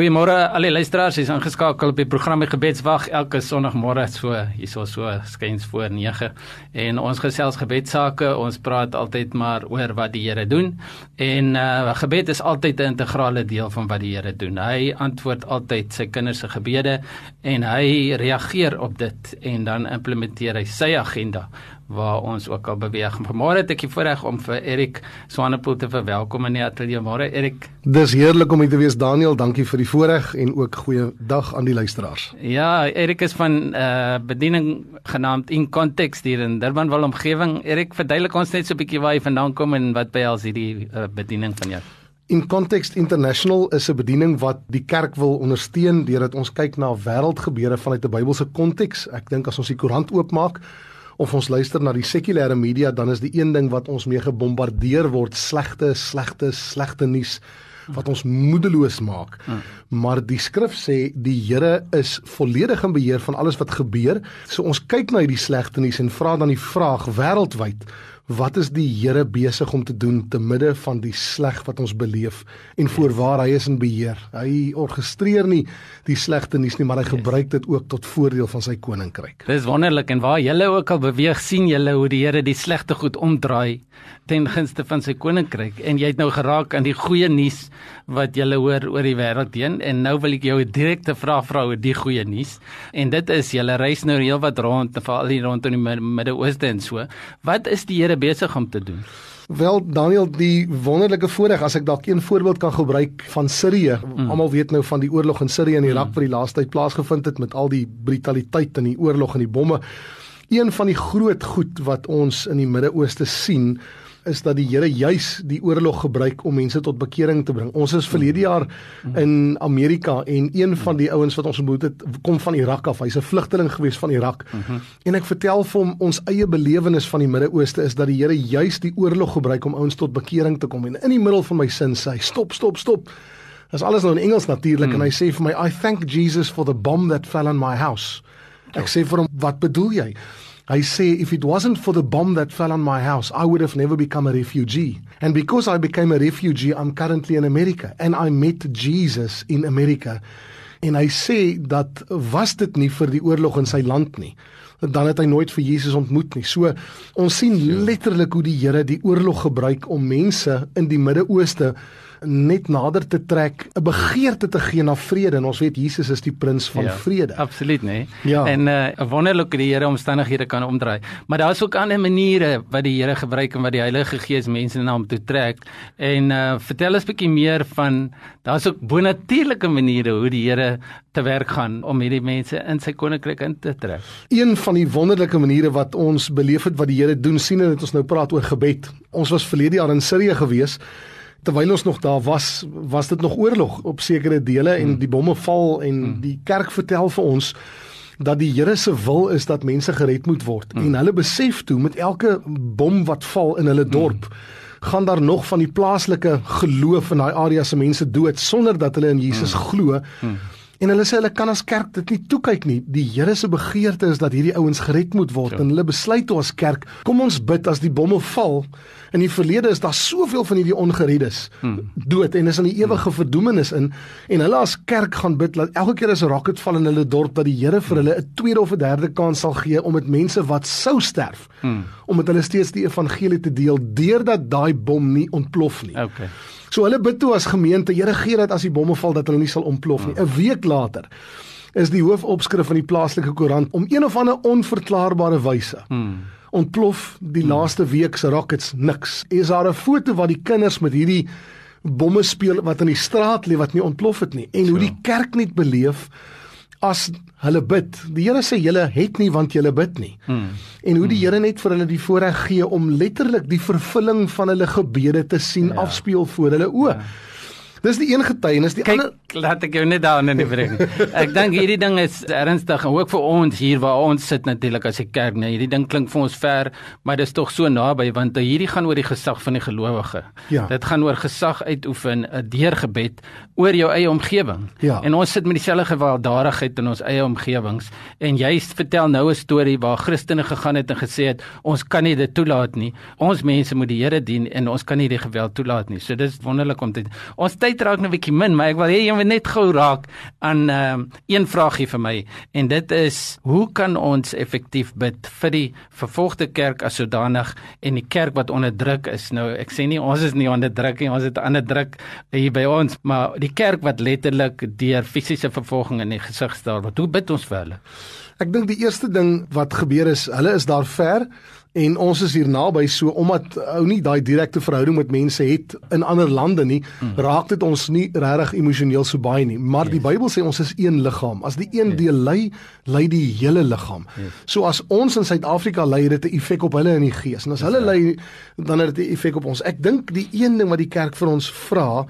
Goeiemôre al die luisteraars, jy's ingeskakel op die program Gebedswag elke Sondagmôre so hierso so skuins voor 9 en ons gesels gebedsake, ons praat altyd maar oor wat die Here doen en uh gebed is altyd 'n integrale deel van wat die Here doen. Hy antwoord altyd sy kinders se gebede en hy reageer op dit en dan implementeer hy sy agenda waar ons ook al beweeg. Vanmôre het ek die voorreg om vir Erik Swanepoel te verwelkom in die ateljee. Môre Erik. Dis heerlik om hier te wees Daniel. Dankie vir die voorreg en ook goeie dag aan die luisteraars. Ja, Erik is van eh uh, bediening genaamd In Context hier in Durbanville omgewing. Erik, verduidelik ons net so 'n bietjie waar jy vandaan kom en wat behels hierdie uh, bediening van jou. In Context International is 'n bediening wat die kerk wil ondersteun deurdat ons kyk na wêreldgebeure vanuit 'n Bybelse konteks. Ek dink as ons die koerant oopmaak of ons luister na die sekulêre media, dan is die een ding wat ons mee gebombardeer word slegte, slegte, slegte nuus wat ons moedeloos maak. Hmm. Maar die skrif sê die Here is volledig in beheer van alles wat gebeur. So ons kyk na hierdie slegte nuus en vra dan die vraag wêreldwyd Wat is die Here besig om te doen te midde van die sleg wat ons beleef en voorwaar hy is in beheer. Hy orkestreer nie die slegte nuus nie, maar hy gebruik dit ook tot voordeel van sy koninkryk. Dis wonderlik en waar julle ook al beweeg, sien julle hoe die Here die slegte goed omdraai ten gunste van sy koninkryk. En jy het nou geraak aan die goeie nuus wat julle hoor oor die wêreld heen. En nou wil ek jou 'n direkte vraag vra oor die goeie nuus. En dit is julle reis nou heelwat rond veral hier rondom die Midde-Ooste en so. Wat is die Here besig om te doen Wel Daniel die wonderlike voorreg as ek dalk een voorbeeld kan gebruik van Sirië. Mm. Almal weet nou van die oorlog in Sirië en Irak mm. wat die laaste tyd plaasgevind het met al die brutaliteit en die oorlog en die bomme. Een van die groot goed wat ons in die Midde-Ooste sien is dat die Here juis die oorlog gebruik om mense tot bekering te bring. Ons is verlede jaar in Amerika en een van die ouens wat ons ontmoet het, kom van Irak af. Hy's 'n vlugteling gewees van Irak. En ek vertel vir hom ons eie belewenis van die Midde-Ooste is dat die Here juis die oorlog gebruik om ouens tot bekering te kom. En in die middel van my sin sê hy: "Stop, stop, stop." Dis alles nou in Engels natuurlik en hy sê vir my: "I thank Jesus for the bomb that fell on my house." Ek sê vir hom: "Wat bedoel jy?" Hy sê if it wasn't for the bomb that fell on my house, I would have never become a refugee. And because I became a refugee, I'm currently in America and I met Jesus in America. En hy sê dat was dit nie vir die oorlog in sy land nie, dan het hy nooit vir Jesus ontmoet nie. So ons sien letterlik hoe die Here die oorlog gebruik om mense in die Midde-Ooste net nader te trek, 'n begeerte te gee na vrede en ons weet Jesus is die prins van ja, vrede. Absoluut, nê? Ja. En 'n uh, wonderlike die Here omstandighede kan omdraai. Maar daar's ook ander maniere wat die Here gebruik en wat die Heilige Gees mense na hom toe trek. En uh, vertel ons 'n bietjie meer van daar's ook bonatuurlike maniere hoe die Here te werk gaan om hierdie mense in sy koninkryk in te trek. Een van die wonderlike maniere wat ons beleef het wat die Here doen sien en dit ons nou praat oor gebed. Ons was verlede jaar in Sirië gewees terwyl ons nog daar was, was dit nog oorlog op sekere dele en hmm. die bomme val en hmm. die kerk vertel vir ons dat die Here se wil is dat mense gered moet word hmm. en hulle besef toe met elke bom wat val in hulle dorp gaan daar nog van die plaaslike geloof in daai area se mense dood sonder dat hulle in Jesus glo En hulle sê hulle kan as kerk dit nie toekyk nie. Die Here se begeerte is dat hierdie ouens gered moet word ja. en hulle besluit toe as kerk, kom ons bid as die bomme val. In die verlede is daar soveel van hierdie ongeredes hmm. dood en is in die ewige hmm. verdoemenis in en hulle as kerk gaan bid dat elke keer as 'n rocket val in hulle dorp dat die Here vir hulle 'n tweede of 'n derde kans sal gee om met mense wat sou sterf hmm. om met hulle steeds die evangelie te deel deurdat daai bom nie ontplof nie. Okay. So hulle bid toe as gemeente, Here gee dat as die bomme val dat hulle nie sal ontplof nie. 'n Week later is die hoofopskrif van die plaaslike koerant om een of ander onverklaarbare wyse. Hmm. Ontplof die hmm. laaste week se rockets niks. Is daar 'n foto wat die kinders met hierdie bomme speel wat in die straat lê wat nie ontplof het nie en hoe die kerk net beleef as hulle bid. Die Here sê julle het nie want julle bid nie. Hmm. En hoe die hmm. Here net vir hulle die voorreg gee om letterlik die vervulling van hulle gebede te sien ja. afspeel voor hulle oë. Ja. Dis die een getuienis, die Kijk, ander laat ek jou net daarin bring. Ek dink hierdie ding is ernstig en ook vir ons hier waar ons sit natuurlik as 'n kerk, nee, hierdie ding klink vir ons ver, maar dit is tog so naby want hierdie gaan oor die gesag van die gelowige. Ja. Dit gaan oor gesag uitoefen, eh, deurgebed oor jou eie omgewing. Ja. En ons sit met dieselfde gewelddadigheid in ons eie omgewings en jy vertel nou 'n storie waar Christene gegaan het en gesê het ons kan nie dit toelaat nie. Ons mense moet die Here dien en ons kan nie die geweld toelaat nie. So dis wonderlik om dit. Ons tyd raak nou bietjie min, maar ek wil hê jy moet net gou raak aan ehm um, een vraagie vir my en dit is hoe kan ons effektief bid vir die vervolgde kerk as sodanig en die kerk wat onderdruk is? Nou ek sê nie ons is nie onderdruk nie, ons het ander druk hier by ons, maar die kerk wat letterlik deur fisiese vervolging in die gesig staar word. Hoe bid ons vir hulle? Ek dink die eerste ding wat gebeur is, hulle is daar ver en ons is hier naby so omdat ou nie daai direkte verhouding met mense het in ander lande nie mm. raak dit ons nie regtig emosioneel so baie nie maar yes. die Bybel sê ons is een liggaam as die een yes. deel ly ly die hele liggaam yes. so as ons in Suid-Afrika ly dit 'n effek op hulle in die gees en as yes, hulle ly dan het dit 'n effek op ons ek dink die een ding wat die kerk vir ons vra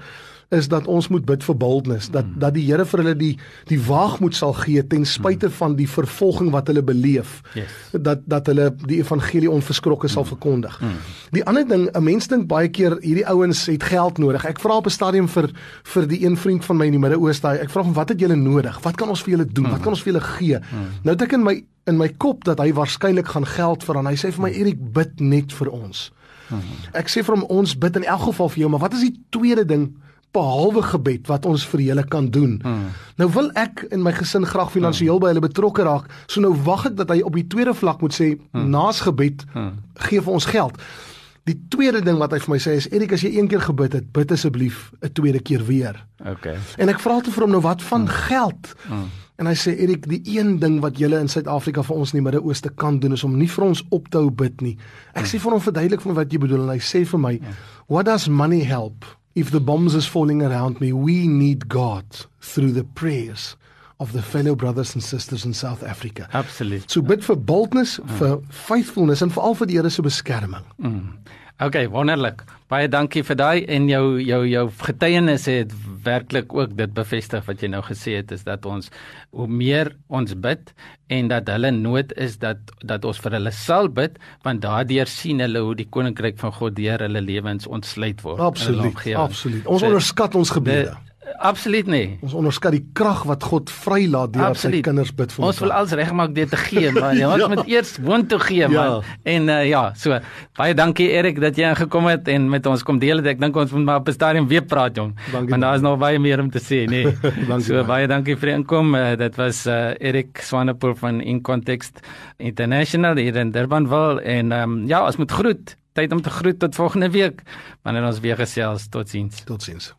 is dat ons moet bid vir boldness dat mm. dat die Here vir hulle die die waagmoed sal gee ten spyte mm. van die vervolging wat hulle beleef yes. dat dat hulle die evangelie onverskrokke mm. sal verkondig. Mm. Die ander ding, 'n mens dink baie keer hierdie ouens het geld nodig. Ek vra op 'n stadium vir vir die een vriend van my in die Midde-Ooste, ek vra hom wat het julle nodig? Wat kan ons vir julle doen? Mm. Wat kan ons vir julle gee? Mm. Nou dit ek in my in my kop dat hy waarskynlik gaan geld vir aan. Hy sê vir my Erik bid net vir ons. Mm. Ek sê vir hom ons bid in elk geval vir jou, maar wat is die tweede ding? Behalwe gebed wat ons vir julle kan doen. Hmm. Nou wil ek in my gesin graag finansiëel hmm. by hulle betrokke raak. So nou wag ek dat hy op die tweede vlak moet sê hmm. naas gebed hmm. gee vir ons geld. Die tweede ding wat hy vir my sê is Erik as jy een keer gebid het, bid asseblief 'n tweede keer weer. Okay. En ek vra toe vir hom nou wat van hmm. geld? Hmm. En hy sê Erik, die een ding wat julle in Suid-Afrika vir ons in die Midde-Ooste kan doen is om nie vir ons op te hou bid nie. Ek hmm. sê vir hom verduidelik vir my wat jy bedoel en hy sê vir my, yeah. "What does money help?" If the bombs is falling around me, we need God through the prayers of the fellow brothers and sisters in South Africa. Absolutely. So bid vir boldness, mm. vir faithfulness en veral vir die Here se beskerming. Mm. Okay, wonderlik. Baie dankie vir daai en jou jou jou getuienis het werklik ook dit bevestig wat jy nou gesê het is dat ons hoe meer ons bid en dat hulle nood is dat dat ons vir hulle sal bid want daardeur sien hulle hoe die koninkryk van God deur hulle lewens ontsluit word. Absoluut. Absoluut. Ons so, onderskat ons gebede. De, Absoluut nie. Ons onderskat die krag wat God vrylaat deur sy kinders bid vir ons. Ons wil alles regmaak deur te gee, maar ja, ons ja. moet eers woon toe gee, man. Ja. En uh, ja, so baie dankie Erik dat jy ingekom het en met ons kom deel dit. Ek dink ons moet maar op 'n stadium weer praat, jong. Dankie, want daar is nog baie meer om te sê, nee. dankie. So baie dankie vir inkom. Uh, dit was uh, Erik Swanepoel van In Context International hier in Durbanville en um, ja, ons moet groet. Tyd om te groet tot volgende week wanneer ons weer gesels. Totsiens. Totsiens.